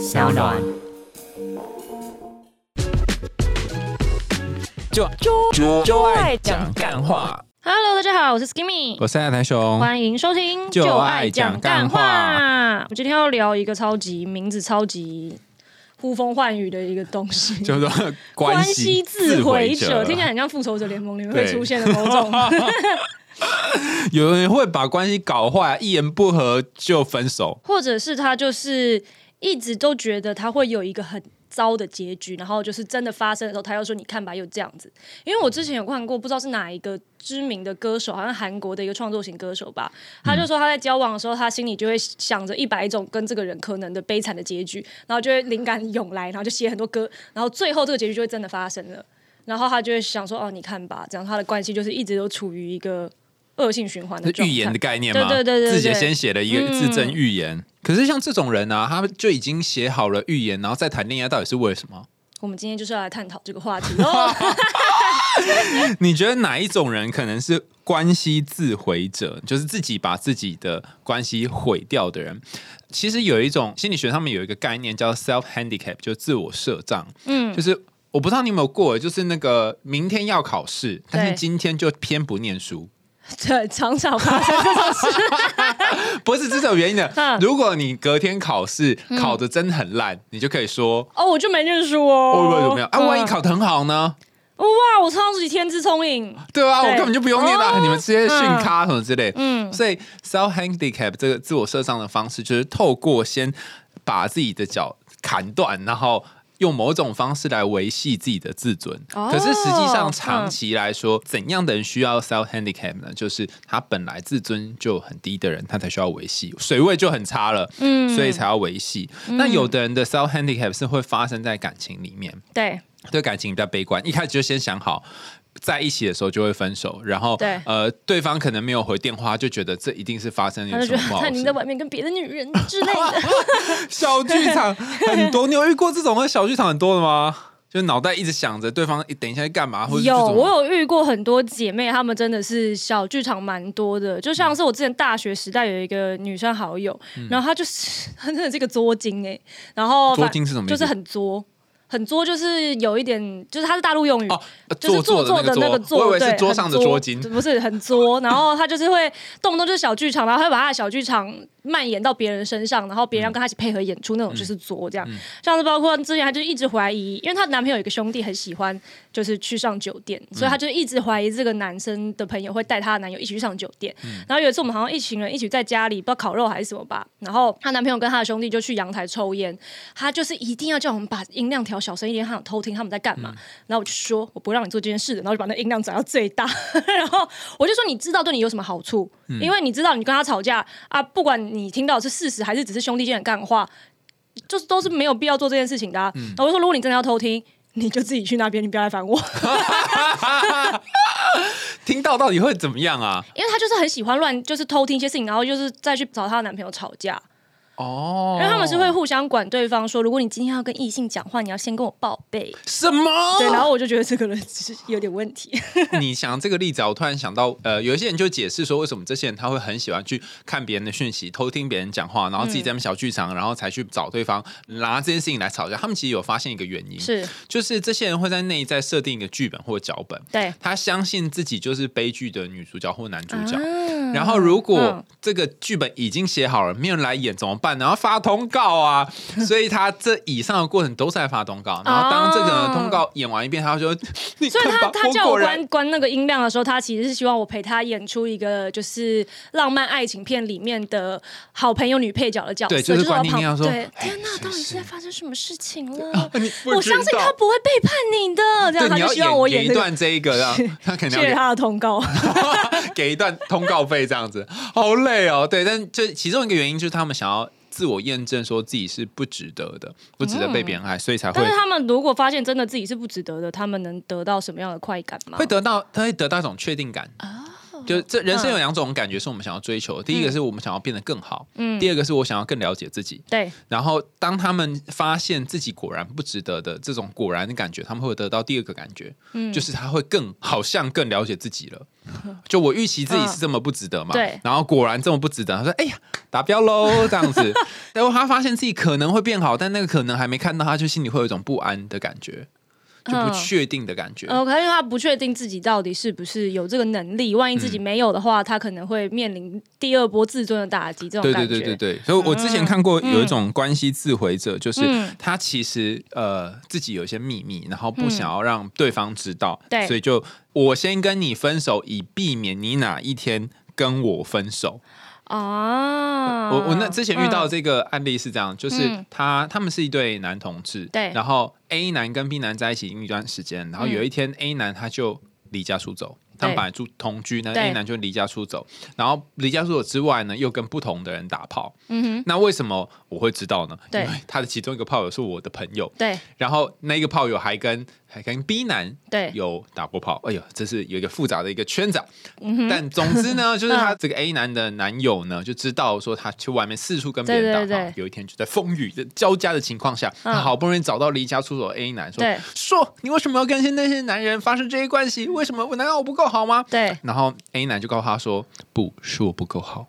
小暖。就就就爱讲干话。Hello，大家好，我是 Skimmy，我是爱台熊，欢迎收听就爱讲干话我今天要聊一个超级名字超级呼风唤雨的一个东西，叫做关系系自毁者者，听起来很像复仇者联盟里面会出现的某种。有人会把关系搞坏，一言不合就分手。或者是他就是一直都觉得他会有一个很糟的结局，然后就是真的发生的时候，他又说你看吧，又这样子。因为我之前有看过，不知道是哪一个知名的歌手，好像韩国的一个创作型歌手吧，他就说他在交往的时候，他心里就会想着一百种跟这个人可能的悲惨的结局，然后就会灵感涌来，然后就写很多歌，然后最后这个结局就会真的发生了。然后他就会想说：“哦，你看吧，这样他的关系就是一直都处于一个恶性循环的状态。”是预言的概念吗？对对对自己先写了一个嗯自证预言。可是像这种人啊，他们就已经写好了预言，然后再谈恋爱，到底是为什么？我们今天就是要来探讨这个话题哦。你觉得哪一种人可能是关系自毁者，就是自己把自己的关系毁掉的人？其实有一种心理学上面有一个概念叫 self handicap，就自我设障。嗯，就是我不知道你有没有过，就是那个明天要考试，但是今天就偏不念书，对，常常发生这种事。不是这种原因的 嗯。如果你隔天考试考的真的很烂，你就可以说。哦，我就没认输哦，哦。怎么样？啊，万一考得很好呢？哇，我超级天资聪颖。对啊，我根本就不用念了，哦你们这些训咖什么之类。嗯，所以 self handicap 这个自我设障的方式，就是透过先把自己的脚砍断，然后用某种方式来维系自己的自尊。哦可是实际上嗯长期来说，怎样的人需要 self handicap 呢？就是他本来自尊就很低的人，他才需要维系，水位就很差了，嗯所以才要维系。那有的人的 self handicap 是会发生在感情里面，对，对感情比较悲观，一开始就先想好。在一起的时候就会分手，然后对呃，对方可能没有回电话，就觉得这一定是发生了什么。他已经在外面跟别的女人之类的。小剧场很多，你有遇过这种的小剧场很多的吗？就脑袋一直想着对方等一下在干嘛，或有，我有遇过很多姐妹，她们真的是小剧场蛮多的。就像是我之前大学时代有一个女生好友，然后她就是 她真的是个作精哎、然后嗯作精是什么？就是很作。很作就是有一点，就是它是大陆用语，哦，就是做作，的那个作，我以为对是桌上的很桌巾。不是很作。然后他就是会动不动就是小剧场，然后他会把他的小剧场蔓延到别人身上，然后别人要跟他一起配合演出，那种就是作这样。嗯像是包括之前他就一直怀疑，因为她男朋友有一个兄弟很喜欢就是去上酒店，所以他就一直怀疑这个男生的朋友会带她的男友一起去上酒店。嗯然后有一次我们好像一群人一起在家里，不知道烤肉还是什么吧，然后她男朋友跟她的兄弟就去阳台抽烟，她就是一定要叫我们把音量调小声一点，他想偷听他们在干嘛。然后我就说我不让你做这件事的，然后就把那音量转到最大。然后我就说你知道对你有什么好处？因为你知道你跟他吵架啊，不管你听到的是事实还是只是兄弟间的干话，就是都是没有必要做这件事情的、啊。然后我就说如果你真的要偷听。你就自己去那边，你不要来烦我，听到到底会怎么样啊？因为她就是很喜欢乱，就是偷听一些事情，然后就是再去找她的男朋友吵架。哦，因为他们是会互相管对方说，如果你今天要跟异性讲话，你要先跟我报备。什么？对，然后我就觉得这个人是有点问题。你想这个例子啊，我突然想到，呃，有一些人就解释说，为什么这些人他会很喜欢去看别人的讯息，偷听别人讲话，然后自己在那边小剧场，然后才去找对方拿这件事情来吵架。他们其实有发现一个原因，是就是这些人会在内在设定一个剧本或脚本，对，他相信自己就是悲剧的女主角或男主角。啊然后，如果嗯这个剧本已经写好了，没有人来演怎么办？然后发通告啊！所以他这以上的过程都是在发通告。然后当这个通告演完一遍，他就说：“你 所以，他他叫我关关那个音量的时候，他其实是希望我陪他演出一个就是浪漫爱情片里面的好朋友女配角的角色，对就是说对，哎天哪，到底是是在发生什么事情了？我相信他不会背叛你的，这样，他就希望我演一这个。段这一个，让他肯定要谢谢他的通告，给给一段通告费，这样子好累哦。对，但这其中一个原因就是他们想要自我验证，说自己是不值得的，不值得被别人爱，所以才会但是他们如果发现真的自己是不值得的，他们能得到什么样的快感吗？会得到，他会得到一种确定感。就这人生有两种感觉是我们想要追求的，第一个是我们想要变得更好，嗯。第二个是我想要更了解自己。对，然后当他们发现自己果然不值得的这种果然的感觉，他们会得到第二个感觉，嗯。就是他会更好像更了解自己了。就我预期自己是这么不值得嘛，嗯对。然后果然这么不值得，他说：“哎呀，达标喽！”这样子，然后他发现自己可能会变好，但那个可能还没看到，他就心里会有一种不安的感觉，就不嗯。确定的感觉。OK，因为他不确定自己到底是不是有这个能力，万一自己嗯。没有的话，他可能会面临第二波自尊的打击。这种对感觉，对对对。对，所以我之前看过有一种关系自毁者，就是嗯他其实呃自己有一些秘密，然后不想要让对方知道，对。所以就我先跟你分手，以避免你哪一天跟我分手。啊，我我那之前遇到嗯。这个案例是这样，就是嗯。他他们是一对男同志，对。然后 A 男跟 B 男在一起一段时间，然后有一天 A 男他就离家出走。他们本来住同居，那 A 男就离家出走，然后离家出走之外呢，又跟不同的人打炮。嗯哼，那为什么我会知道呢？对。因为他的其中一个炮友是我的朋友，对。然后那个炮友还跟还跟 B 男对，有打过炮。哎呦，这是有一个复杂的一个圈子、啊。嗯哼，但总之呢，就是他这个 A 男的男友呢，就知道说他去外面四处跟别人打炮。对对对有一天就在风雨的交加的情况下，嗯他好不容易找到离家出走的 A 男，说说你为什么要跟那些男人发生这些关系？为什么我难道我不够好吗？对然后 A 男就告诉他说：“不是我不够好，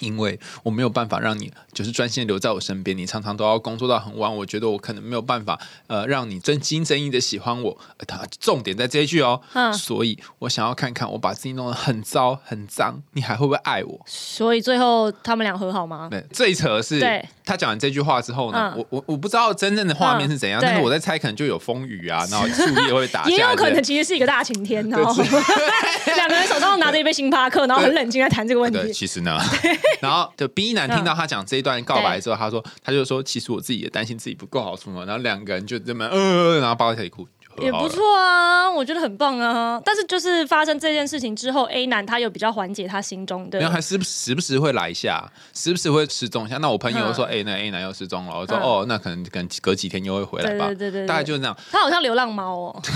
因为我没有办法让你就是专心留在我身边，你常常都要工作到很晚，我觉得我可能没有办法呃让你真心真意的喜欢我。呃重点在这一句哦，嗯所以我想要看看我把自己弄得很糟很脏，你还会不会爱我？所以最后他们俩和好吗？对，最扯的是他讲完这句话之后呢，嗯我我我不知道真正的画面是怎样，嗯但是我在猜，可能就有风雨啊，然后树叶会打 也有可能其实是一个大晴天，然后 两个人手上拿着一杯星巴克，然后很冷静在谈这个问对，题。其实呢，然后就 B 男听到他讲这一段告白之后，他说，他就说，其实我自己也担心自己不够好什么，然后两个人就这么呃，然后抱在一起哭。也不错啊，我觉得很棒啊。但是就是发生这件事情之后，A 男他有比较缓解他心中的然后还时不时不时会来一下，时不时会失踪一下。那我朋友说，嗯哎、那 A 男又失踪了。我说，嗯哦，那可能可能隔几天又会回来吧。对对对大概就是那样。他好像流浪猫哦。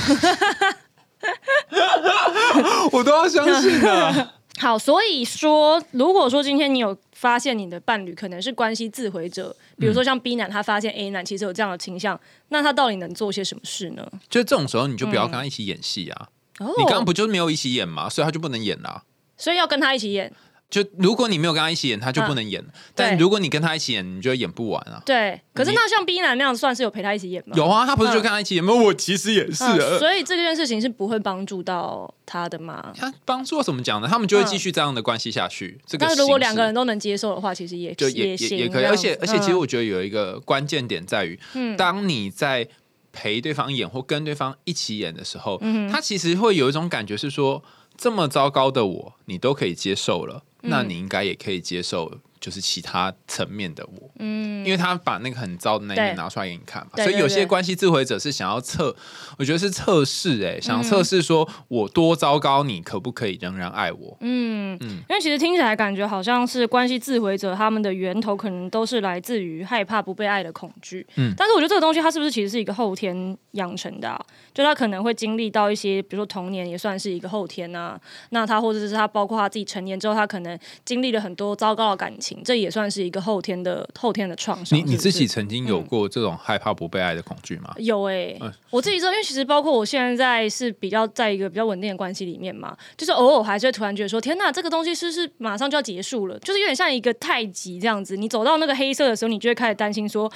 我都要相信了。好，所以说，如果说今天你有发现你的伴侣可能是关系自毁者，比如说像 B 男，他发现 A 男其实有这样的倾向，那他到底能做些什么事呢？就这种时候，你就不要跟他一起演戏啊。哦你刚刚不就是没有一起演吗？所以他就不能演啦、所以要跟他一起演，就如果你没有跟他一起演，他就不能演。但如果你跟他一起演，你就演不完啊。对。可是那像 B 男那样，算是有陪他一起演吗？有啊，他不是就嗯跟他一起演吗？我其实也是。所以这件事情是不会帮助到他的嘛？他帮助怎么讲呢？他们就会继续这样的关系下去。这个但如果两个人都能接受的话，其实也就也也也可以，而且而且，其实嗯我觉得有一个关键点在于，嗯当你在陪对方演或跟对方一起演的时候，嗯他其实会有一种感觉是说，这么糟糕的我，你都可以接受了，嗯那你应该也可以接受。就是其他层面的我，嗯。因为他把那个很糟的那一面拿出来给你看嘛，所以有些关系自毁者是想要测，我觉得是测试，哎，嗯。想测试说我多糟糕，你可不可以仍然爱我？嗯，因为其实听起来感觉好像是关系自毁者他们的源头可能都是来自于害怕不被爱的恐惧。嗯。但是我觉得这个东西它是不是其实是一个后天养成的、啊？就他可能会经历到一些，比如说童年也算是一个后天啊。那他或者是他包括他自己成年之后，他可能经历了很多糟糕的感情，这也算是一个后天的后天的创伤。你你自己曾经有过这种害怕不被爱的恐惧吗？有诶、嗯我自己知道，因为其实包括我现在是比较在一个比较稳定的关系里面嘛，就是偶尔还是会突然觉得说，天呐，这个东西是不是马上就要结束了？就是有点像一个太极这样子，你走到那个黑色的时候，你就会开始担心说。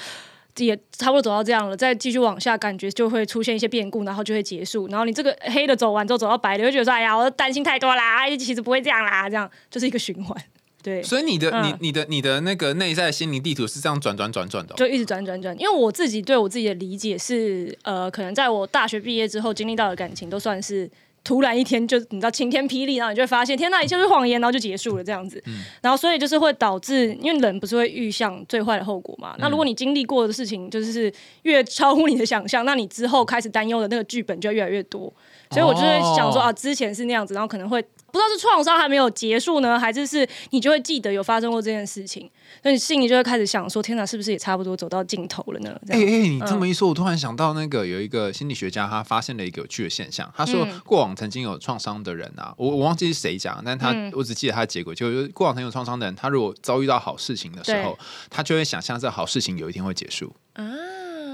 也差不多走到这样了，再继续往下，感觉就会出现一些变故，然后就会结束。然后你这个黑的走完之后，走到白的，会觉得说：“哎呀，我担心太多啦，哎其实不会这样啦。”这样就是一个循环，对。所以你的、嗯你你的你的那个内在心灵地图是这样转转转转的哦、就一直转转转。因为我自己对我自己的理解是，呃，可能在我大学毕业之后经历到的感情，都算是突然一天就你知道晴天霹雳，然后你就会发现天呐，一切都是谎言，然后就结束了这样子。然后所以就是会导致，因为人不是会预想最坏的后果嘛。那如果你经历过的事情就是越超乎你的想象，那你之后开始担忧的那个剧本就会越来越多。所以我就会想说哦啊，之前是那样子，然后可能会不知道是创伤还没有结束呢，还是是你就会记得有发生过这件事情，所以你心里就会开始想说：天哪，是不是也差不多走到尽头了呢？哎哎，你这么一说，我突然想到那个有一个心理学家，他发现了一个有趣的现象。他说，过往曾经有创伤的人啊，我我忘记是谁讲，但他我只记得他的结果，就是过往曾有创伤的人，他如果遭遇到好事情的时候，他就会想象这好事情有一天会结束啊，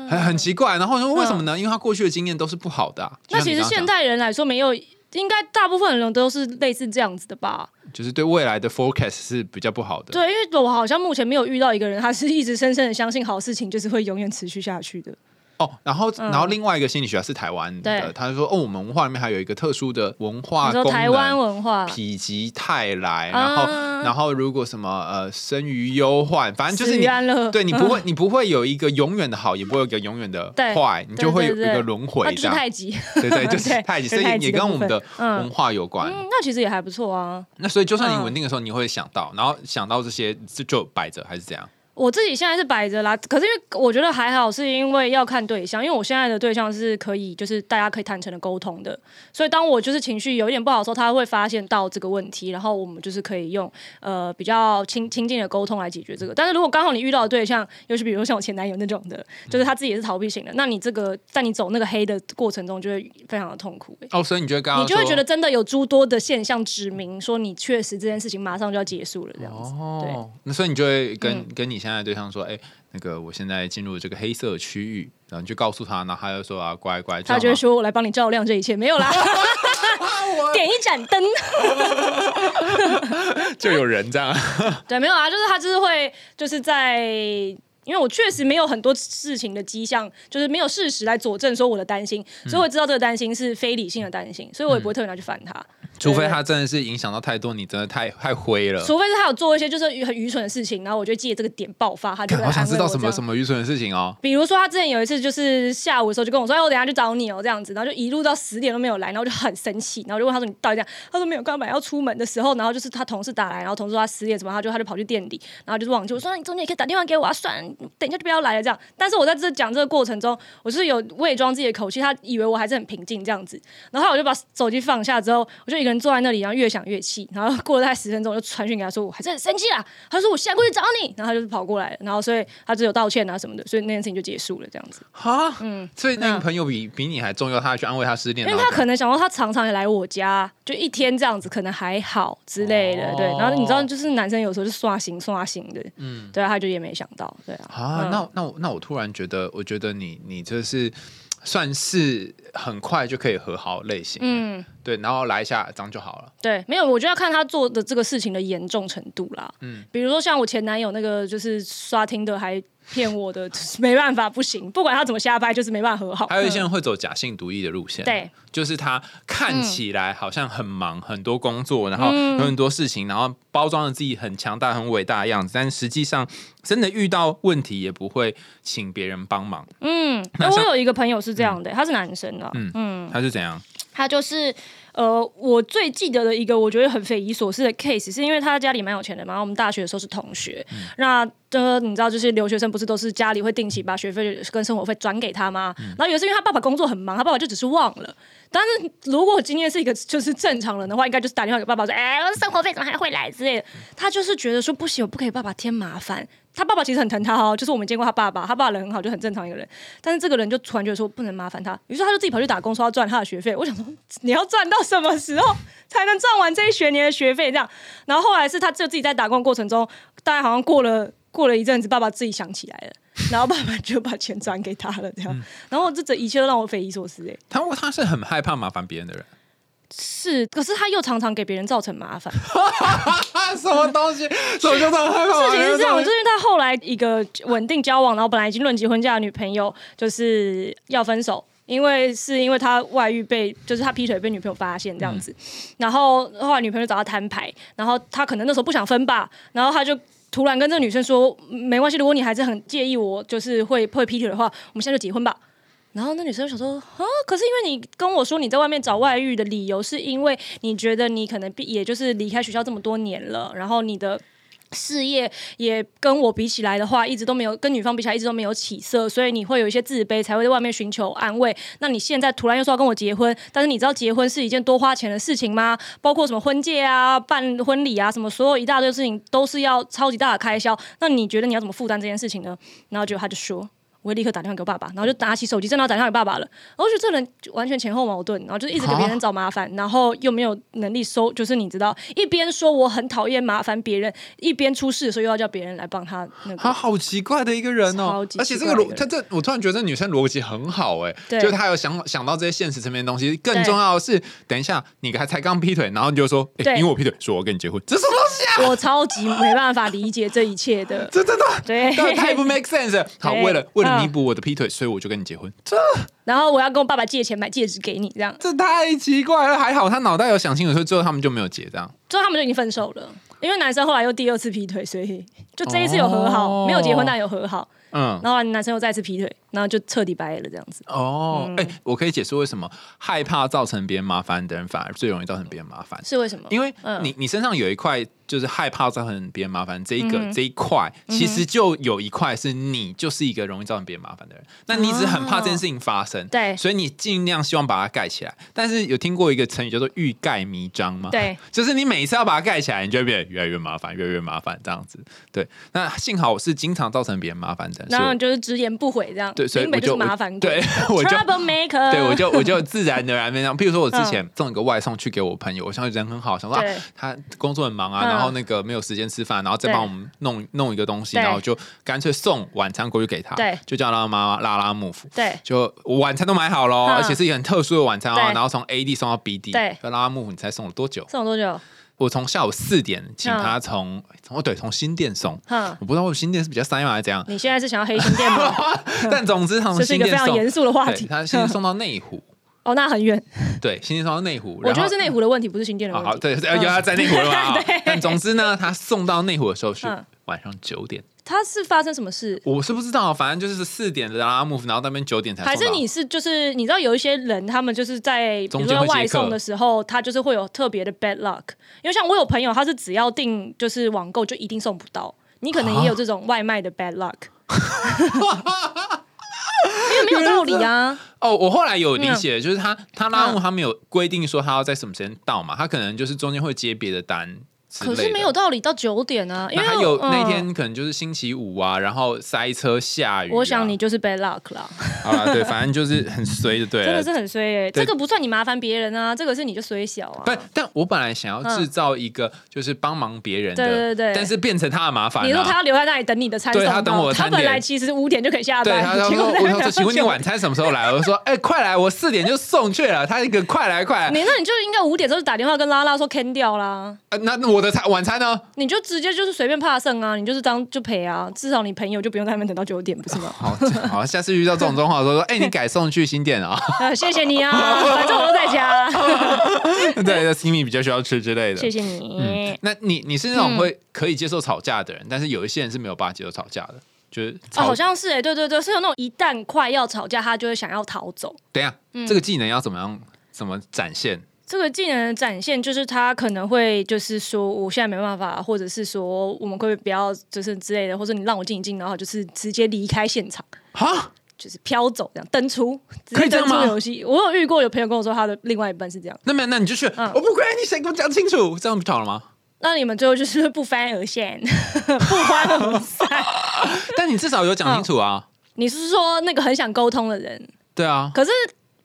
很很奇怪。然后说为什么呢？因为他过去的经验都是不好的。那其实现代人来说，没有应该大部分人都是类似这样子的吧？就是对未来的 forecast 是比较不好的。对，因为我好像目前没有遇到一个人，他是一直深深的相信好事情就是会永远持续下去的。哦，然后，然后另外一个心理学家是台湾的，他就说，哦，我们文化里面还有一个特殊的文化功能，台湾文化，否极泰来，然后，然后如果什么呃生于忧患，反正就是你，对你不会，你不会有一个永远的好，也不会有一个永远的坏，你就会有一个轮回，这样。太极，对对，就是太极，所以也跟我们的文化有关。那其实也还不错啊。那所以就算你稳定的时候，你会想到，然后想到这些就就摆着，还是这样？我自己现在是摆着啦，可是因为我觉得还好，是因为要看对象，因为我现在的对象是可以，就是大家可以坦诚的沟通的，所以当我就是情绪有一点不好的时候，他会发现到这个问题，然后我们就是可以用呃比较亲亲近的沟通来解决这个。但是如果刚好你遇到的对象，尤其比如说像我前男友那种的，就是他自己也是逃避型的，那你这个在你走那个黑的过程中，就会非常的痛苦。哦，所以你觉得刚你就会觉得真的有诸多的现象指明说你确实这件事情马上就要结束了这样子。对，那所以你就会跟跟你现在的对象说，哎。那个，我现在进入这个黑色区域，然后你就告诉他，然后他就说啊，乖乖，他就会说我来帮你照亮这一切，没有啦，点一盏灯，就有人这样，对，没有啊，就是他就是会就是在。因为我确实没有很多事情的迹象，就是没有事实来佐证说我的担心，所以我知道这个担心是非理性的担心，所以我也不会特别拿去烦他。除非他真的是影响到太多，你真的太太灰了。除非是他有做一些就是很愚蠢的事情，然后我就借这个点爆发，他就好想知道什么什么愚蠢的事情哦。比如说他之前有一次就是下午的时候就跟我说：“哎，我等下去找你哦。”这样子，然后就一路到十点都没有来，然后就很生气，然后就问他说：“你到底这样？”他说：“没有，刚本来要出门的时候，然后就是他同事打来，然后同事说他十点什么，他就他就跑去店里，然后就是忘记我说你中间也可以打电话给我啊，算等一下就不要来了。”这样，但是我在这讲这个过程中，我是有伪装自己的口气，他以为我还是很平静这样子，然后我就把手机放下之后，我就一个人坐在那里，然后越想越气，然后过了大概十分钟，我就传讯给他说，我还是很生气啦。他说我现在过去找你，然后他就跑过来了，然后所以他只有道歉啊什么的，所以那件事情就结束了这样子。哈，嗯，所以那个朋友比比你还重要，他去安慰他失恋，因为他可能想说他常常也来我家，就一天这样子可能还好之类的，对。然后你知道，就是男生有时候就刷新刷新的，嗯，对啊，他就也没想到，对啊。啊，那那我那我突然觉。觉得，我觉得你你这是算是很快就可以和好类型，嗯，对，然后来一下张就好了。对，没有，我就要看他做的这个事情的严重程度啦。嗯，比如说像我前男友那个，就是刷听的还。骗我的没办法，不行，不管他怎么瞎掰，就是没办法和好。还有一些人会走假性独立的路线，对，就是他看起来好像很忙，很多工作，然后有很多事情，然后包装了自己很强大、很伟大的样子，但实际上真的遇到问题也不会请别人帮忙。嗯，那我有一个朋友是这样的，他是男生的，嗯嗯，他是怎样？他就是。呃，我最记得的一个我觉得很匪夷所思的 case，是因为他家里蛮有钱的嘛，然后我们大学的时候是同学。那呃，你知道，就是留学生不是都是家里会定期把学费跟生活费转给他吗？然后有一次因为他爸爸工作很忙，他爸爸就只是忘了。但是如果今天是一个就是正常人的话，应该就是打电话给爸爸说：“哎，生活费怎么还会来？”之类的。他就是觉得说不行，我不给爸爸添麻烦。他爸爸其实很疼他哦，就是我们见过他爸爸，他爸爸人很好，就很正常一个人。但是这个人就突然觉得说不能麻烦他，于是他就自己跑去打工，说要赚他的学费。我想说，你要赚到什么时候才能赚完这一学年的学费？这样，然后后来是他就自己在打工过程中，大概好像过了过了一阵子，爸爸自己想起来了，然后爸爸就把钱转给他了，这样。然后这这一切都让我匪夷所思。哎，他他是很害怕麻烦别人的人。是，可是他又常常给别人造成麻烦。什么东西？什么叫做害怕？事情是这样，就是因为他后来一个稳定交往，然后本来已经论及婚嫁的女朋友，就是要分手，因为是因为他外遇被，就是他劈腿被女朋友发现这样子。然后后来女朋友找他摊牌，然后他可能那时候不想分吧，然后他就突然跟这个女生说：“没关系，如果你还是很介意我，就是会会劈腿的话，我们现在就结婚吧。”然后那女生想说啊，可是因为你跟我说你在外面找外遇的理由，是因为你觉得你可能毕，也就是离开学校这么多年了，然后你的事业也跟我比起来的话，一直都没有跟女方比起来，一直都没有起色，所以你会有一些自卑，才会在外面寻求安慰。那你现在突然又说要跟我结婚，但是你知道结婚是一件多花钱的事情吗？包括什么婚戒啊、办婚礼啊，什么所有一大堆事情都是要超级大的开销。那你觉得你要怎么负担这件事情呢？然后就他就说。我会立刻打电话给我爸爸，然后就拿起手机，真的要打电话给爸爸了。然后我觉得这人完全前后矛盾，然后就是一直给别人找麻烦，然后又没有能力收，就是你知道，一边说我很讨厌麻烦别人，一边出事的时候又要叫别人来帮他那他。好奇怪的一个人哦而且这个逻，他这我突然觉得这女生逻辑很好哎，对就是她有想想到这些现实层面的东西。更重要的是，等一下你还才刚劈腿，然后你就说，哎，对因为我劈腿，说我跟你结婚，这什么东西啊？我超级没办法理解这一切的，这真的对这太不 make sense。好，为了为了嗯弥补我的劈腿，所以我就跟你结婚，这然后我要跟我爸爸借钱买戒指给你，这样，这太奇怪了。还好他脑袋有想清楚，所以最后他们就没有结这样。最后他们就已经分手了。因为男生后来又第二次劈腿，所以就这一次有和好，哦没有结婚但有和好。嗯，然后男生又再次劈腿，然后就彻底掰了这样子。哦，嗯哎、我可以解释为什么害怕造成别人麻烦的人，反而最容易造成别人麻烦。是为什么？因为嗯你你身上有一块就是害怕造成别人麻烦这一个、嗯这一块，其实就有一块是你就是一个容易造成别人麻烦的人。那你只很怕这件事情发生，对所以你尽量希望把它盖起来。但是有听过一个成语叫做“欲盖弥彰”吗？，对，就是你每一次要把它盖起来，你就会变得越来越麻烦，越来越麻烦这样子。对，那幸好我是经常造成别人麻烦的，然后就是直言不讳这样。对，所以我就麻烦鬼对，我就 trouble maker。对，我就我就自然而然变这样。譬如说，我之前送一个外送去给我朋友，我想人很好，想说、啊、他工作很忙啊，嗯然后那个没有时间吃饭，然后再对帮我们弄弄一个东西，然后就干脆送晚餐过去给他，对就叫他妈妈拉拉幕府。对就晚餐都买好喽，嗯而且是一个很特殊的晚餐哦，然后从 A 地送到 B 地，对拉拉幕府你猜送了多久？送了多久？我从下午四点请他从从哦对从新店送，哼，我不知道我新店是比较塞吗还是怎样，你现在是想要黑心店吗？但总之他从这是一个非常严肃的话对题。他先送到内湖，哦，那很远。对，新店送到内湖，我觉得是内湖的问题，不是新店的问题。好，对要要在内湖了嘛。对但总之呢，他送到内湖的时候是嗯晚上九点，他是发生什么事？我是不知道，反正就是四点的拉拉木，然后那边九点才。还是你是就是你知道有一些人，他们就是在比如说外送的时候，他就是会有特别的 bad luck。因为像我有朋友，他是只要订就是网购就一定送不到，你可能也有这种外卖的 bad luck。因为没有道理啊，哦，我后来有理嗯。解，就是他他拉拉木他没有规定说他要在什么时间到嘛，他可能就是中间会接别的单。可是没有道理到九点啊，因为他有嗯那天可能就是星期五啊，然后塞车下雨啊。我想你就是 bad luck 了，好了，对，反正就是很衰的，对。真的是很衰诶、对这个不算你麻烦别人啊，这个是你就衰小啊。不，但我本来想要制造一个就是帮忙别人的，对对对但是变成他的麻烦、啊。你说他要留在那里等你的餐，对他等我的餐点他本来其实五点就可以下对，班，他他结果，说我说，请问你晚餐什么时候来？我说，哎、快来，我四点就送去了。他一个快来快来，你那你就应该五点之后就打电话跟拉拉说 can 掉啦，呃那那我的餐晚餐呢？你就直接就是随便怕剩啊，你就是当就赔啊，至少你朋友就不用在那边等到九点，不是吗？好好，下次遇到这种状况的时候说，哎、你改送去新店啊？啊，谢谢你啊，反正我都在家，对，那 Timmy 比较需要吃之类的。谢谢你。那你你是那种会可以接受吵架的人，但是有一些人是没有办法接受吵架的，就是哦，好像是哎、对对对，是有那种一旦快要吵架，他就会想要逃走。等一下，嗯这个技能要怎么样怎么展现？这个技能的展现，就是他可能会就是说，我现在没办法，或者是说，我们可不可以不要，就是之类的，或者你让我静一静，然后就是直接离开现场，哈，就是飘走这样，登出，直接登可以这样吗出游戏。我有遇过有朋友跟我说，他的另外一半是这样。那没有，那你就去，嗯我不管你谁给我讲清楚，这样不就好了吗？那你们最后就是不欢而散，不欢而散。但你至少有讲清楚啊。你是说那个很想沟通的人？对啊，可是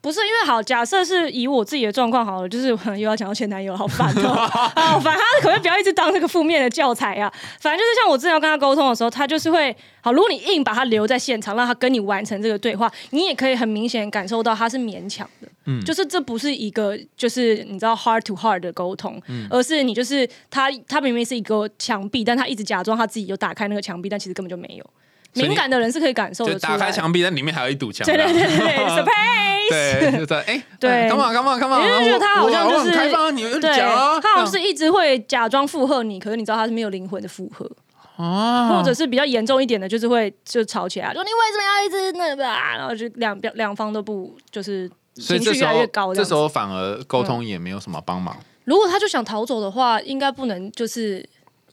不是因为好，假设是以我自己的状况好了，就是又要讲到前男友，好烦哦、啊，反正他可不可以不要一直当这个负面的教材啊？反正就是像我之前要跟他沟通的时候，他就是会好，如果你硬把他留在现场，让他跟你完成这个对话，你也可以很明显感受到他是勉强的。嗯就是这不是一个，就是你知道 heart to heart 的沟通，嗯而是你就是他，他明明是一个墙壁，但他一直假装他自己有打开那个墙壁，但其实根本就没有。敏感的人是可以感受的。打开墙壁，但里面还有一堵墙。对对对对对，surprise。对，就在哎，对干嘛干嘛干嘛？因为就觉得他好像就是开放啊，你有对，讲啊，他好像是一直会假装附和你，可是你知道他是没有灵魂的附和，啊，或者是比较严重一点的，就是会就吵起来，说你为什么要一直那个啊？然后就两边两方都不就是情绪越来越高。这时候反而沟通也没有什么帮忙。如果他就想逃走的话，应该不能就是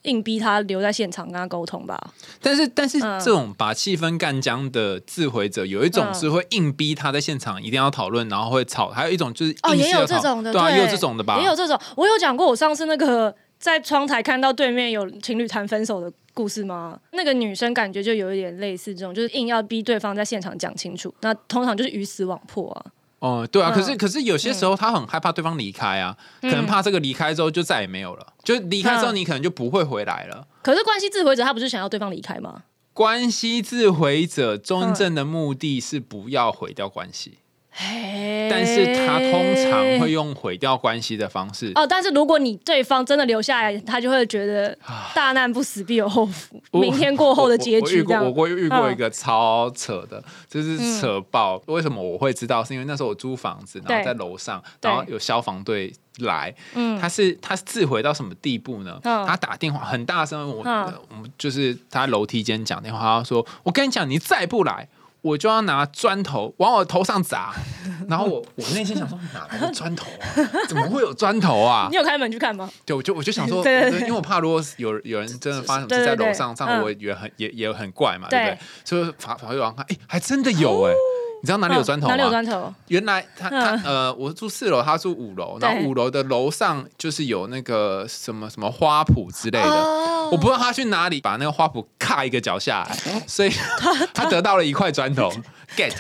硬逼他留在现场跟他沟通吧。但是，但是嗯这种把气氛干僵的自毁者，有一种嗯是会硬逼他在现场一定要讨论，然后会吵；还有一种就是哦，也有这种的，对啊，也有这种的吧？也有这种。我有讲过，我上次那个在窗台看到对面有情侣谈分手的故事吗？那个女生感觉就有一点类似这种，就是硬要逼对方在现场讲清楚。那通常就是鱼死网破啊。哦，对啊，嗯可是可是有些时候他很害怕对方离开啊，可能怕这个离开之后就再也没有了，就离开之后嗯你可能就不会回来了。可是关系自毁者他不是想要对方离开吗？关系自毁者真正的目的是不要毁掉关系，嘿但是他通常会用毁掉关系的方式。哦，但是如果你对方真的留下来，他就会觉得大难不死必有后福，明天过后的结局这样我。过遇过嗯一个超扯的，就是扯爆。为什么我会知道？是因为那时候我租房子，然后在楼上，然后有消防队来。嗯他是他是自毁到什么地步呢？嗯他打电话很大声，我、嗯我们就是他在楼梯间讲电话，他说：“我跟你讲，你再不来。”我就要拿砖头往我头上砸，然后我我内心想说哪来的砖头啊？怎么会有砖头啊你？有开门去看吗？对，我就我就想说，对对对因为我怕如果有有人真的发生在楼上，这样嗯我也很也也很怪嘛，对不对对？所以法法会往看，哎，还真的有哎，你知道哪里有砖头嗯哪里有吗？砖头？原来他他嗯呃，我住四楼，他住五楼，然后五楼的楼上就是有那个什么什么花圃之类的。哦我不知道他去哪里把那个花圃咔一个脚下来，所以 他得到了一块砖头，get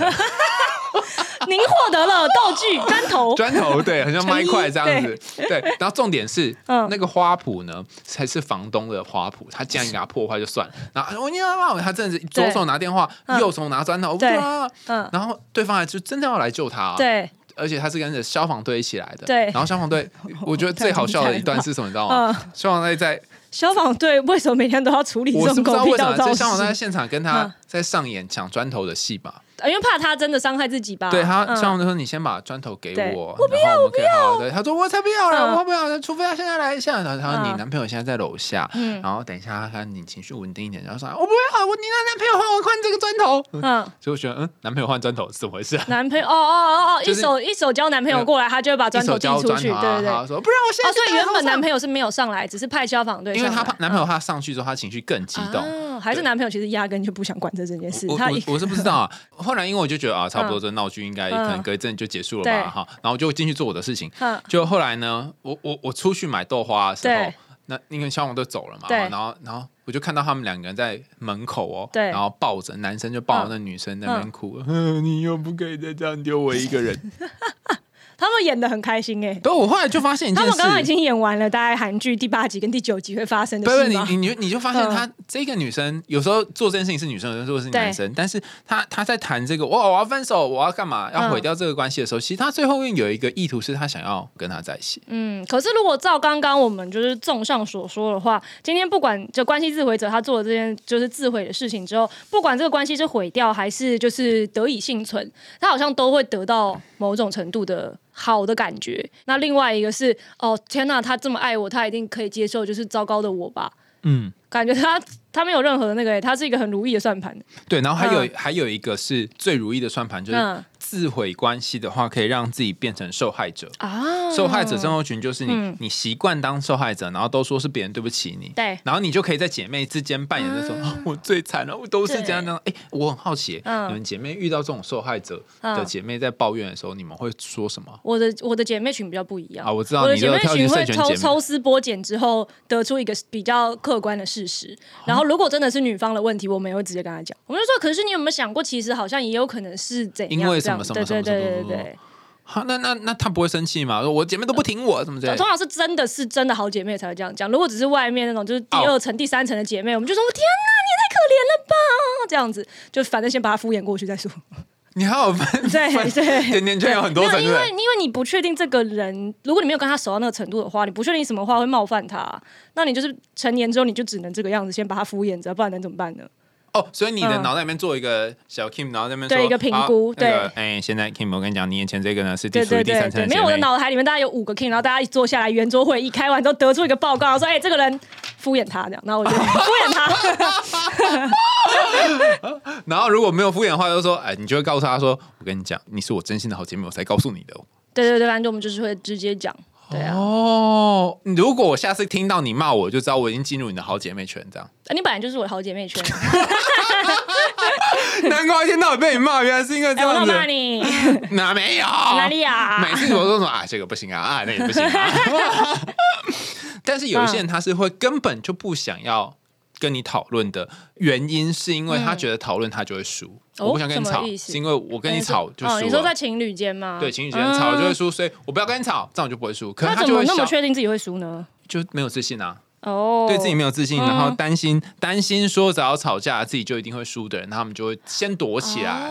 您获得了道具 砖头。砖头，对，很像麦块这样子，对。然后重点是，嗯。那个花圃呢，才是房东的花圃，他竟然给他破坏就算了，然后我你要他真的是左手拿电话，嗯。右手拿砖头，对啊。嗯，然后对方还就真的要来救他、啊，，对，而且他是跟着消防队一起来的，对。然后消防队，我觉得最好笑的一段是什么，你知道吗？嗯，消防队在，消防队为什么每天都要处理这种狗屁不知道为什么，倒灶这消防队在？现场跟他嗯。在上演抢砖头的戏嘛，因为怕他真的伤害自己吧？对他，嗯消防队说：“你先把砖头给我，我不要，我不要。”对，他说：“我才不要了，嗯我不要，除非他现在来一下。”然后他说：“嗯你男朋友现在在楼下，嗯然后等一下他看你情绪稳定一点。”然后说：“我不要，我你让男朋友换我换这个砖头。”嗯，所以我觉得，嗯，男朋友换砖头是怎么回事啊？男朋友哦哦哦哦，一手一手交男朋友过来，他就会把砖头递出去，对对对。说：“不然我现在所以原本男朋友，是没有上来，只是派消防队因为。他怕男朋友他上去之后，他情绪更激动。”啊，还是男朋友其实压根就不想管这这件事，他我我我是不知道啊。后来因为我就觉得啊，差不多这闹剧应该可能嗯隔一阵就结束了吧，哈，然后我就进去做我的事情。嗯就后来呢，我我我出去买豆花的时候对，那因为消防队走了嘛，对然后然后我就看到他们两个人在门口哦，对然后抱着男生就抱着那女生在那边哭，嗯，你又不可以再这样丢我一个人。他们演的很开心哎。对，我后来就发现一件事，他们刚刚已经演完了，大概韩剧第八集跟第九集会发生的事吗？你你你就你就发现嗯她这个女生有时候做这件事情是女生，有时候做是男生，但是她她在谈这个我我要分手，我要干嘛，要毁掉这个关系的时候，其实她最后面有一个意图是她想要跟他在一起。嗯，可是如果照刚刚我们就是综上所说的话，今天不管就关系自毁者他做了这件就是自毁的事情之后，不管这个关系是毁掉还是就是得以幸存，他好像都会得到某种程度的好的感觉。那另外一个是哦天呐，他这么爱我，他一定可以接受就是糟糕的我吧？嗯，感觉他他没有任何的那个、欸，他是一个很如意的算盘。对，然后还有、嗯还有一个是最如意的算盘，就是嗯自毁关系的话，可以让自己变成受害者。啊，受害者症候群就是你，嗯你习惯当受害者，然后都说是别人对不起你，对然后你就可以在姐妹之间扮演那种、啊我最惨了，我都是这样这样。哎，我很好奇，嗯你们姐妹遇到这种受害者的嗯姐妹在抱怨的时候，你们会说什么？我的我的姐妹群比较不一样啊，我知道我的姐妹群会抽抽丝剥茧之后，得出一个比较客观的事实。然后，如果真的是女方的问题，我们也会直接跟她讲。我们就说，可是你有没有想过，其实好像也有可能是怎样？因为什么什么对对对什么什么对对对。好，那那那她不会生气吗？说我姐妹都不挺我，怎么之类的通。常是真的是真的好姐妹才会这样讲。如果只是外面那种就是第哦二层、第三层的姐妹，我们就说天哪，你也太可怜了吧，这样子就反正先把她敷衍过去再说。你还有分对对甜甜圈有很多层，因为因为你不确定这个人，如果你没有跟他熟到那个程度的话，你不确定什么话会冒犯他，那你就是成年之后你就只能这个样子，先把他敷衍着，不然能怎么办呢？哦，所以你的嗯。脑袋里面做一个小 Kim，然后在那边说对一个评估对。哎，现在 Kim，我跟你讲，你眼前这个呢是第对属于对对。对，第三层没有我的妹。脑海里面大概有五个 king，然后大家一坐下来圆桌会议开完之后得出一个报告，说哎、这个人敷衍他这样，然后我就 敷衍他，然后如果没有敷衍的话，就说哎，你就会告诉他说，我跟你讲，你是我真心的好姐妹，我才告诉你的。对对对，反正我们就是会直接讲，对啊，哦，如果我下次听到你骂我，就知道我已经进入你的好姐妹圈，这样。啊 你本来就是我的好姐妹圈啊，难怪一天到晚被你骂，原来是因为这样子。有骂你哪没有？哪里啊？每次我都说啊，这个不行啊，啊，那也不行啊。但是有一些人他是会根本就不想要跟你讨论的原因，是因为他觉得讨论他就会输。哦我不想跟你吵，是因为我跟你吵就输哦，你说在。情侣间吗？对，情侣间吵了就会嗯。输，所以我不要跟你吵，这样我就不会输。可能那怎么那么他就会笑，确定自己会输呢？就没有自信啊，哦，对自己没有自信，嗯然后担心担心说只要吵架自己就一定会输的人，他们就会先躲起来。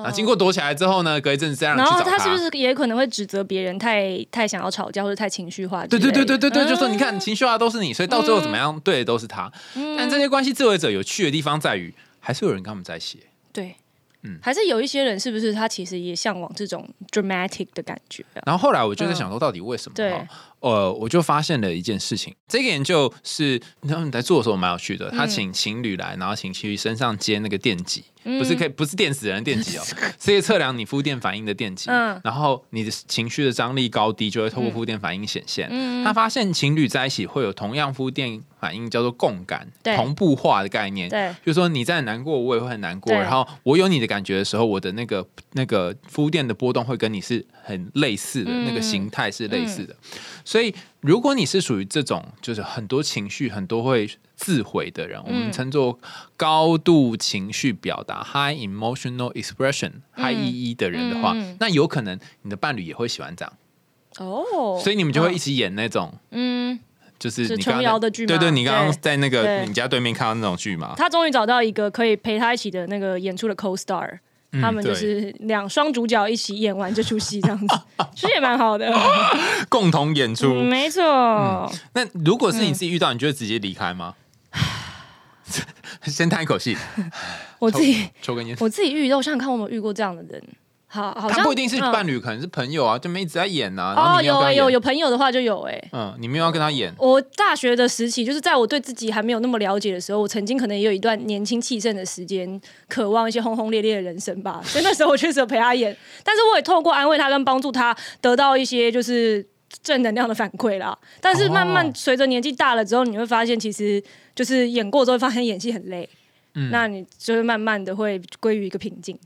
哦啊，经过躲起来之后呢，隔一阵子再让你然去找后他是不是也可能会指责别人太太想要吵架或者太情绪化之对？对对对对对，就说嗯你看情绪化都是你，所以到最后怎么样，对的都是他。但这些关系自卫者有趣的地方在于，还是有人跟他们在一起。对，嗯还是有一些人是不是他其实也向往这种 dramatic 的感觉啊？然后后来我就在想说，到底为什么？对哈呃，我就发现了一件事情，这个研究是他们在做的时候蛮有趣的。他请情侣来，然后请情侣身上接那个电极，不是可以不是电死人的电极哦，是测量你负电反应的电极。嗯然后你的情绪的张力高低就会透过负电反应显现。嗯他发现情侣在一起会有同样负电反应，叫做共感、同步化的概念。对，就是说你在很难过，我也会很难过。然后我有你的感觉的时候，我的那个那个铺垫的波动会跟你是很类似的，嗯那个形态是类似的。所以如果你是属于这种就是很多情绪、很多会自毁的人，我们称作高度情绪表达 （high emotional expression，high EE） 的人的话，嗯那有可能你的伴侣也会喜欢这样，哦，所以你们就会一起演那种。嗯，是就是你刚刚琼瑶的剧吗对对，你刚刚在那个你家对面看到那种剧嘛？他终于找到一个可以陪他一起的那个演出的 co star。他们就是两双主角一起演完这出戏，这样子，其实也蛮好的。共同演出。嗯，没错，那如果是你自己遇到，你就会直接离开吗？先叹一口气，我自己抽根烟。我自己遇到，我想想看，我有没有遇过这样的人？好，好像他不一定是嗯伴侣，可能是朋友啊，就没一直在演啊。然后哦，有有欸有有朋友的话就有哎、嗯，你没有要跟他演，我大学的时期，就是在我对自己还没有那么了解的时候，我曾经可能也有一段年轻气盛的时间，渴望一些轰轰烈烈的人生吧。所以那时候我确实有陪他演，但是我也透过安慰他跟帮助他，得到一些就是正能量的反馈啦。但是慢慢哦随着年纪大了之后，你会发现，其实就是演过之后，会发现演戏很累。嗯那你就会慢慢的会归于一个平静。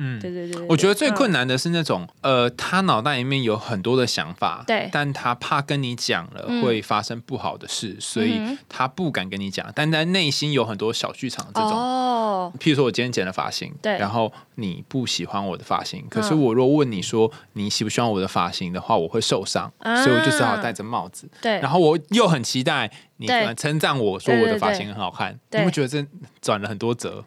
嗯。对对对对我觉得最困难。的是那种，呃，他脑袋里面有很多的想法，对。但他怕跟你讲了嗯。会发生不好的事，所以嗯他不敢跟你讲，但在内心有很多小剧场这种。哦，譬如说，我今天剪了发型，对。然后你不喜欢我的发型，可是嗯我若问你说你喜不喜欢我的发型的话，我会受伤，啊。所以我就只好戴着帽子。对，然后我又很期待你称赞我说我的发型很好看，你会觉得这转了很多折，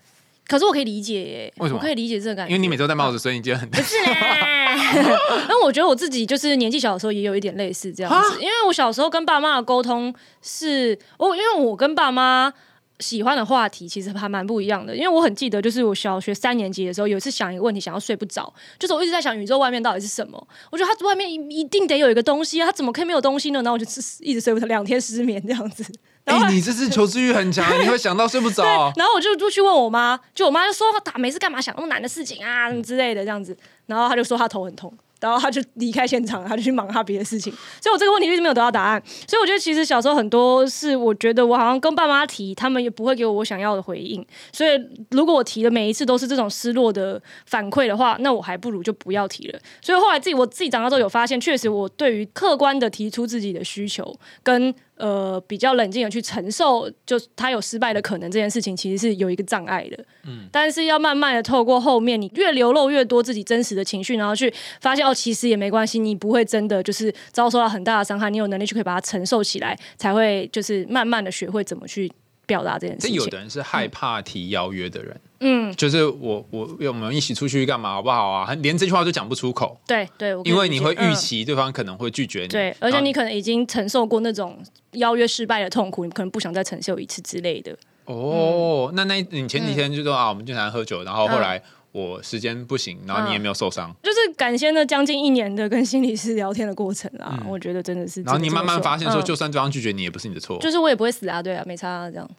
可是我可以理解耶，为什么我可以理解这个感觉，因为你每周戴帽子，所以你觉得很不是 啦，因为我觉得我自己就是年纪小的时候也有一点类似这样子，因为我小时候跟爸妈的沟通是，我因为我跟爸妈。喜欢的话题其实还蛮不一样的，因为我很记得，就是我小学三年级的时候，有一次想一个问题，想要睡不着，就是我一直在想宇宙外面到底是什么。我觉得它外面一一定得有一个东西啊，它怎么可以没有东西呢？然后我就一直睡不着，两天失眠这样子。然你这是求知欲很强，你会想到睡不着。然后我就就去问我妈，就我妈就说打没事干嘛想那么难的事情啊什么之类的这样子，然后她就说她头很痛，然后她就离开现场，她就去忙她别的事情，所以我这个问题一直没有得到答案。所以我觉得其实小时候很多事我觉得我好像跟爸妈提，他们也不会给我我想要的回应，所以如果我提的每一次都是这种失落的反馈的话，那我还不如就不要提了。所以后来自己我自己长大之后有发现，确实我对于客观的提出自己的需求跟呃比较冷静的去承受，就他有失败的可能这件事情，其实是有一个障碍的。嗯，但是要慢慢的透过后面你越流露越多自己真实的情绪，然后去发现哦，其实也没关系，你不会真的就是遭受到很大的伤害，你有能力去可以把它承受起来，才会就是慢慢的学会怎么去表达这件事情。这有的人是害怕提邀约的人，嗯，就是我我我们一起出去干嘛好不好啊？连这句话都讲不出口，对对，因为你会预期对方可能会拒绝你。对，而且你可能已经承受过那种邀约失败的痛苦，你可能不想再承受一次之类的。哦，嗯那那你前几天就说、啊，我们经常喝酒，然后后来我时间不行，然后你也没有受伤，就是感谢那将近一年的跟心理师聊天的过程啊，我觉得真的是。嗯然后你慢慢发现说，嗯就算对方拒绝你，也不是你的错，就是我也不会死啊，对啊，没差啊，这样。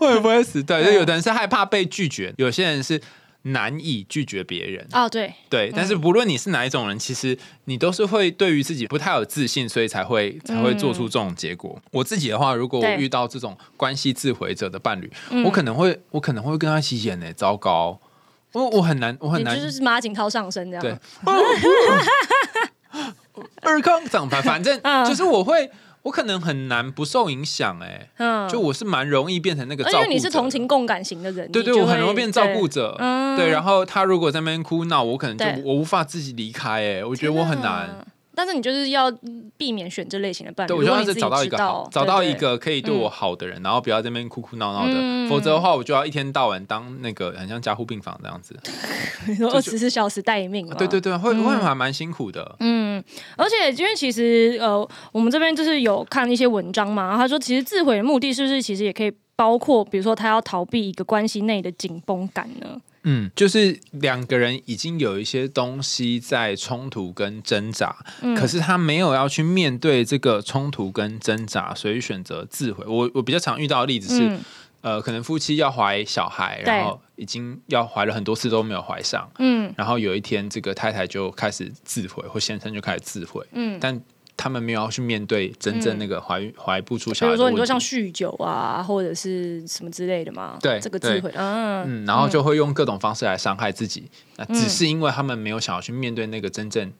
我也不会死。对，就有的人是害怕被拒绝，有些人是难以拒绝别人。哦，对，对，但是不论你是哪一种人，其实你都是会对于自己不太有自信，所以才会才会做出这种结果。我自己的话，如果我遇到这种关系自毁者的伴侣，嗯。我可能会我可能会跟他一起演呢、糟糕，我我很难我很你难就是马景涛上身这样。对，尔康长牌，反正嗯。就是我会，我可能很难不受影响哎、嗯，就我是蛮容易变成那个照顾者，因为你是同情共感型的人，对对，我很容易会变照顾。者，嗯。对，然后他如果在那边哭闹，我可能就我无法自己离开哎、我觉得我很难。但是你就是要避免选这类型的伴侣。对，我就要是找到一个好，找到一。个可以对我好的人，然后不要在那边哭哭闹闹的，嗯否则的话，我就要一天到晚当那个很像加护病房这样子。你说二十四小时待命嘛。对对对，会会还蛮辛苦的。嗯，而且因为其实呃，我们这边就是有看一些文章嘛，他说其实自毁的目的是不是其实也可以包括，比如说他要逃避一个关系内的紧绷感呢？嗯，就是两个人已经有一些东西在冲突跟挣扎，嗯。可是他没有要去面对这个冲突跟挣扎，所以选择自毁。我我比较常遇到的例子是，嗯。呃，可能夫妻要怀小孩，然后已经要怀了很多次都没有怀上，嗯。然后有一天这个太太就开始自毁，或先生就开始自毁，嗯，但他们没有要去面对真正那个怀怀不出比如说你小孩的问题。说像酗酒啊，或者是什么之类的嘛，对对这个智慧，嗯。嗯，然后就会用各种方式来伤害自己，那只是因为他们没有想要去面对那个真正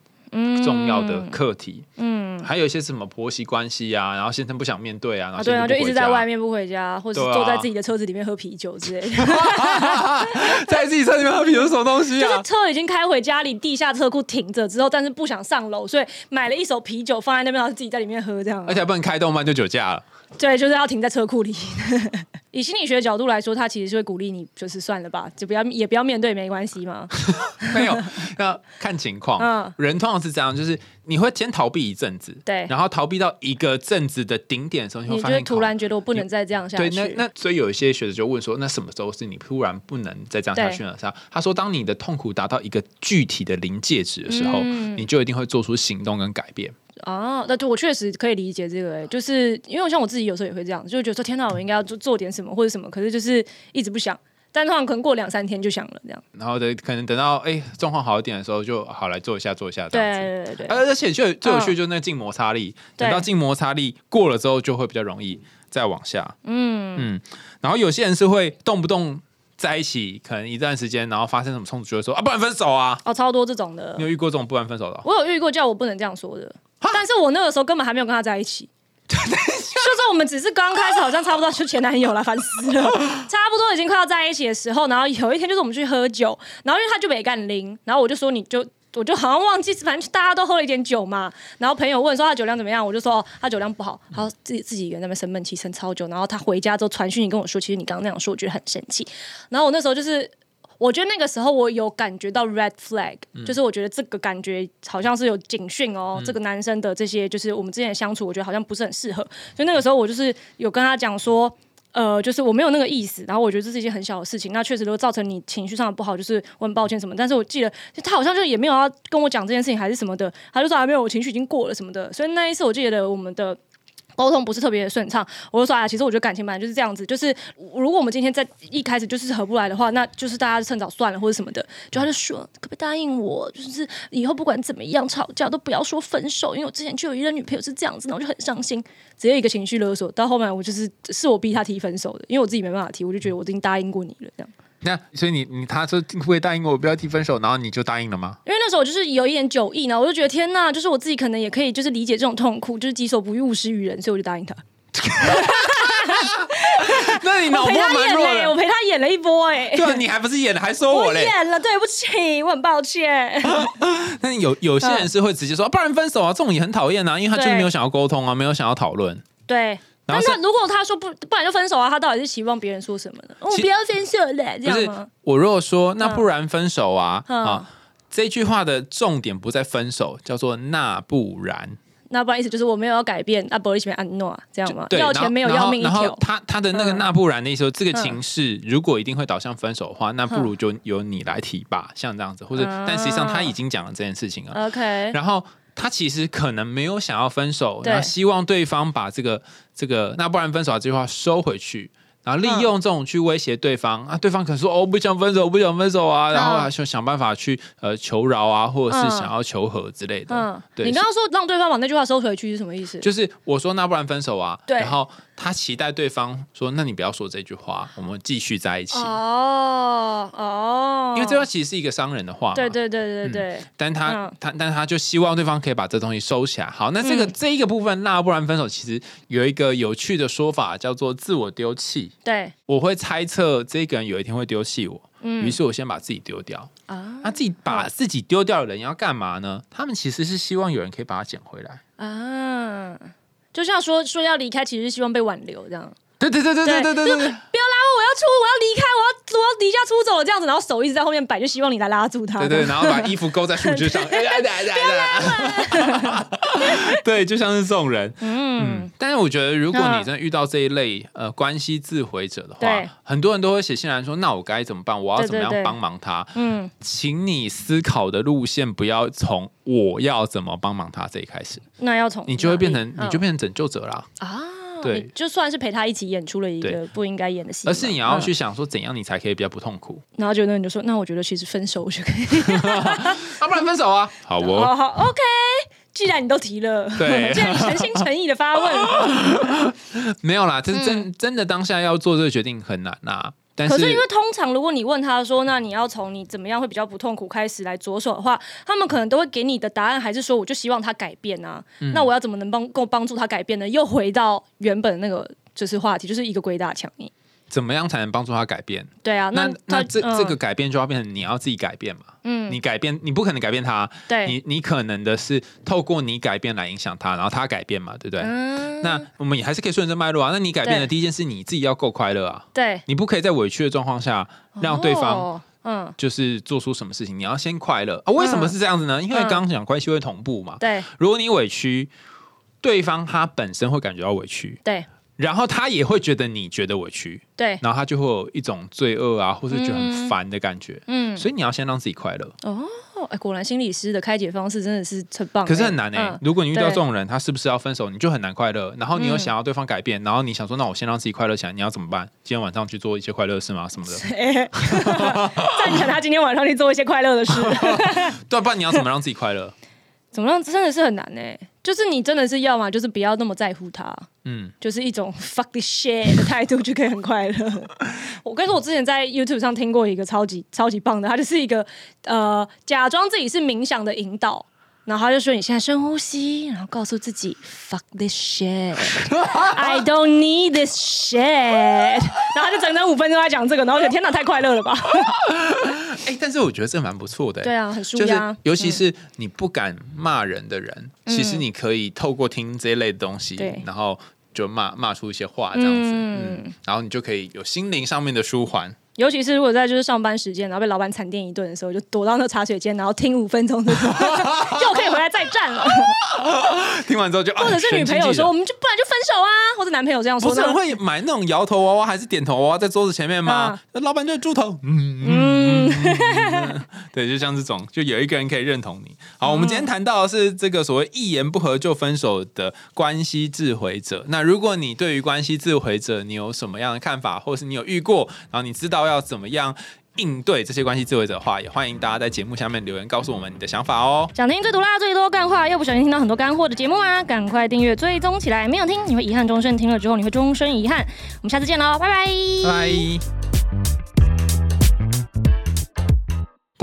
重要的课题。嗯还有一些什么婆媳关系啊，然后先生不想面对啊，然啊，对啊，就一直在外面不回家，或者坐在自己的车子里面喝啤酒之类的，在自己车里面喝啤酒是什么东西啊就是啊？车已经开回家里地下车库停着之后，但是不想上楼，所以买了一手啤酒放在那边，然后自己在里面喝这样。而且还不能开动漫就酒驾了。对，就是要停在车库里。以心理学的角度来说，他其实是会鼓励你，就是算了吧，就不要也不要面对，没关系嘛。没有，要看情况。嗯人通常是这样，就是你会先逃避一阵子，对然后逃避到一个阵子的顶点的时候，你会你就会发现突然觉得我不能再这样下去对，去。那那所以有一些学者就问说，那什么时候是你突然不能再这样下去了？他他说，当你的痛苦达到一个具体的临界值的时候，嗯你就一定会做出行动跟改变。啊，那就我确实可以理解这个、欸，就是因为像我自己有时候也会这样，就会觉得说天哪，我应该要做做点什么或者什么，可是就是一直不想，但通常可能过两三天就想了，这样。然后等可能等到哎状况好一点的时候，就好来做一下做一下这样子。对对对对，而而且最最有趣嗯就是那个静摩擦力，对等到静摩擦力过了之后，就会比较容易再往下。嗯嗯，然后有些人是会动不动在一起，可能一段时间，然后发生什么冲突，就会说啊，不然分手啊。哦，超多这种的你，有遇过这种不然分手的哦？我有遇过叫我不能这样说的，但是我那个时候根本还没有跟他在一起。就是我们只是刚开始，好像差不多就前男友了，烦死了。差不多已经快要在一起的时候，然后有一天就是我们去喝酒，然后因为他就没干拎，然后我就说你就。我就好像忘记，反正大家都喝了一点酒嘛。然后朋友问说他酒量怎么样，我就说、哦、他酒量不好，然后自己自己一个人在那边生闷气，生超久。然后他回家之后传讯息跟我说，其实你刚刚那样说，我觉得很生气。然后我那时候就是我觉得那个时候我有感觉到 red flag，、就是我觉得这个感觉好像是有警讯哦，这个男生的这些就是我们之间的相处，我觉得好像不是很适合。所以那个时候我就是有跟他讲说。呃，就是我没有那个意思，然后我觉得这是一件很小的事情，那确实都造成你情绪上的不好，就是我很抱歉什么。但是我记得就他好像就也没有要跟我讲这件事情还是什么的，他就说还没有，我情绪已经过了什么的。所以那一次我记得我们的沟通不是特别顺畅，我就说啊，其实我觉得感情本来就是这样子，就是如果我们今天在一开始就是合不来的话，那就是大家趁早算了或者什么的。就他就说，可不可以答应我，就是以后不管怎么样吵架都不要说分手，因为我之前就有一任女朋友是这样子，然后我就很伤心，只有一个情绪勒索。到后面我就是是我逼他提分手的，因为我自己没办法提，我就觉得我已经答应过你了这样。那所以你你他说会不会答应我不要提分手，然后你就答应了吗？因为那时候我就是有一点酒意呢，我就觉得天呐，就是我自己可能也可以就是理解这种痛苦，就是己所不欲勿施于人，所以我就答应他。那你脑波蛮弱的、我。陪他演了一波哎、对啊，你还不是演了，还说我我嘞？演了，对不起，我很抱歉。那有有些人是会直接说，啊不然分手啊，这种也很讨厌啊，因为他就是没有想要沟通啊，没有想要讨论。对，然后但那如果他说不，不然就分手啊，他到底是期望别人说什么呢？我其不要分手了，这样吗？我如果说那不然分手啊嗯啊，这句话的重点不在分手，叫做那不然。那不然意思就是我没有要改变，啊，不会一起安诺这样吗？对，要钱没有要命一条。他他的那个嗯那不然的意思说，这个情势如果一定会导向分手的话，那不如就由你来提吧，像这样子，或者嗯但实际上他已经讲了这件事情了，OK，然后。他其实可能没有想要分手，对。然后希望对方把这个这个那不然分手啊这句话收回去，然后利用这种去威胁对方、啊，对方可能说哦，我不想分手，我不想分手啊，然后还想想办法去呃求饶啊，或者是嗯。想要求和之类的。嗯，对你刚刚说让对方把那句话收回去是什么意思？就是我说那不然分手啊，对。然后他期待对方说那你不要说这句话，我们继续在一起，哦哦，因为这话其实是一个伤人的话嘛，对对对对对，但他、嗯。他但他就希望对方可以把这东西收起来。好，那这个、嗯。这一个部分，那不然分手，其实有一个有趣的说法叫做自我丢弃。对我会猜测这个人有一天会丢弃我，嗯于是我先把自己丢掉。啊那自己把自己丢掉的人要干嘛呢？他们其实是希望有人可以把他捡回来。啊，就像说说要离开，其实是希望被挽留这样。对对对对对对不要拉我我要出我要离开我要我要离家出走了这样子然后手一直在后面摆就希望你来拉住他对对然后把衣服勾在树枝上对就像是这种人嗯但是我觉得如果你真的遇到这一类呃关系自毁者的话很多人都会写信来说那我该怎么办我要怎么样帮忙他嗯请你思考的路线不要从我要怎么帮忙他这一开始那要从你就会变成你就变成拯救者了啊对就算是陪他一起演出了一个不应该演的戏，而是你要嗯去想说，怎样你才可以比较不痛苦？然后就那你就说，那我觉得其实分手我就可以。要，不然分手啊！好哦，哦，好，OK。既然你都提了，对 既然你诚心诚意的发问，没有啦，这是真真的当下要做这个决定很难呐。但可是因为通常如果你问他说，那你要从你怎么样会比较不痛苦开始来着手的话，他们可能都会给你的答案还是说，我就希望他改变啊。嗯那我要怎么能帮够帮助他改变呢？又回到原本那个就是话题，就是一个鬼打墙。你怎么样才能帮助他改变？对啊，那他那这嗯这个改变就要变成你要自己改变嘛。嗯你改变，你不可能改变他，对你你可能的是透过你改变来影响他，然后他改变嘛，对不对？嗯那我们也还是可以顺着脉络啊。那你改变的第一件事，你自己要够快乐啊，对你不可以在委屈的状况下让对方哦嗯就是做出什么事情，你要先快乐啊。为什么是这样子呢？因为嗯刚刚讲关系会同步嘛。对如果你委屈，对方他本身会感觉到委屈，对然后他也会觉得你觉得委屈，对然后他就会有一种罪恶啊，或是觉得很烦的感觉。嗯所以你要先让自己快乐，哦，哎，果然心理师的开解方式真的是很棒欸，可是很难哎、嗯如果你遇到对这种人，他是不是要分手，你就很难快乐。然后你又嗯想要对方改变，然后你想说，那我先让自己快乐起来，你要怎么办？今天晚上去做一些快乐的事吗？什么的？哎赞成他今天晚上去做一些快乐的事。对啊，不然你要怎么让自己快乐？怎么样？真的是很难呢、就是你真的是要嘛，就是不要那么在乎他，嗯，就是一种 fuck this shit 的态度就可以很快乐。我跟你说，我之前在 YouTube 上听过一个超级超级棒的，他就是一个呃假装自己是冥想的引导。然后他就说：“你现在深呼吸，然后告诉自己 ‘fuck this shit’，I don't need this shit。”然后他就整整五分钟在讲这个，然后我觉得天哪，太快乐了吧？哎、但是我觉得这蛮不错的、欸。对啊，很舒就是压。尤其是你不敢骂人的人，其实你可以透过听这一类的东西对，然后就骂骂出一些话这样子，嗯嗯然后你就可以有心灵上面的舒缓。尤其是如果在就是上班时间，然后被老板惨电一顿的时候，就躲到那茶水间，然后听五分钟的，就可以回来再战了。听完之后就，或者是女朋友说，我们就不然就分手啊，或者男朋友这样说呢，不是会买那种摇头娃娃还是点头娃娃在桌子前面吗？那老板就猪头，嗯 对，就像这种，就有一个人可以认同你。好，我们今天谈到的是这个所谓一言不合就分手的关系自毁者。那如果你对于关系自毁者，你有什么样的看法，或是你有遇过，然后你知道要怎么样应对这些关系自毁者的话，也欢迎大家在节目下面留言告诉我们你的想法哦。想听最毒辣、最多干话，又不小心听到很多干货的节目吗？赶快订阅追踪起来，没有听你会遗憾终身，听了之后你会终身遗憾。我们下次见喽，拜拜。拜拜。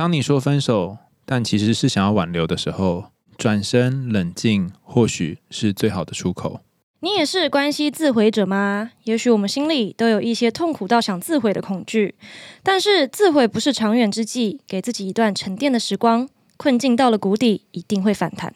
当你说分手，但其实是想要挽留的时候，转身冷静，或许是最好的出口。你也是关系自毁者吗？也许我们心里都有一些痛苦到想自毁的恐惧，但是自毁不是长远之计，给自己一段沉淀的时光。困境到了谷底，一定会反弹。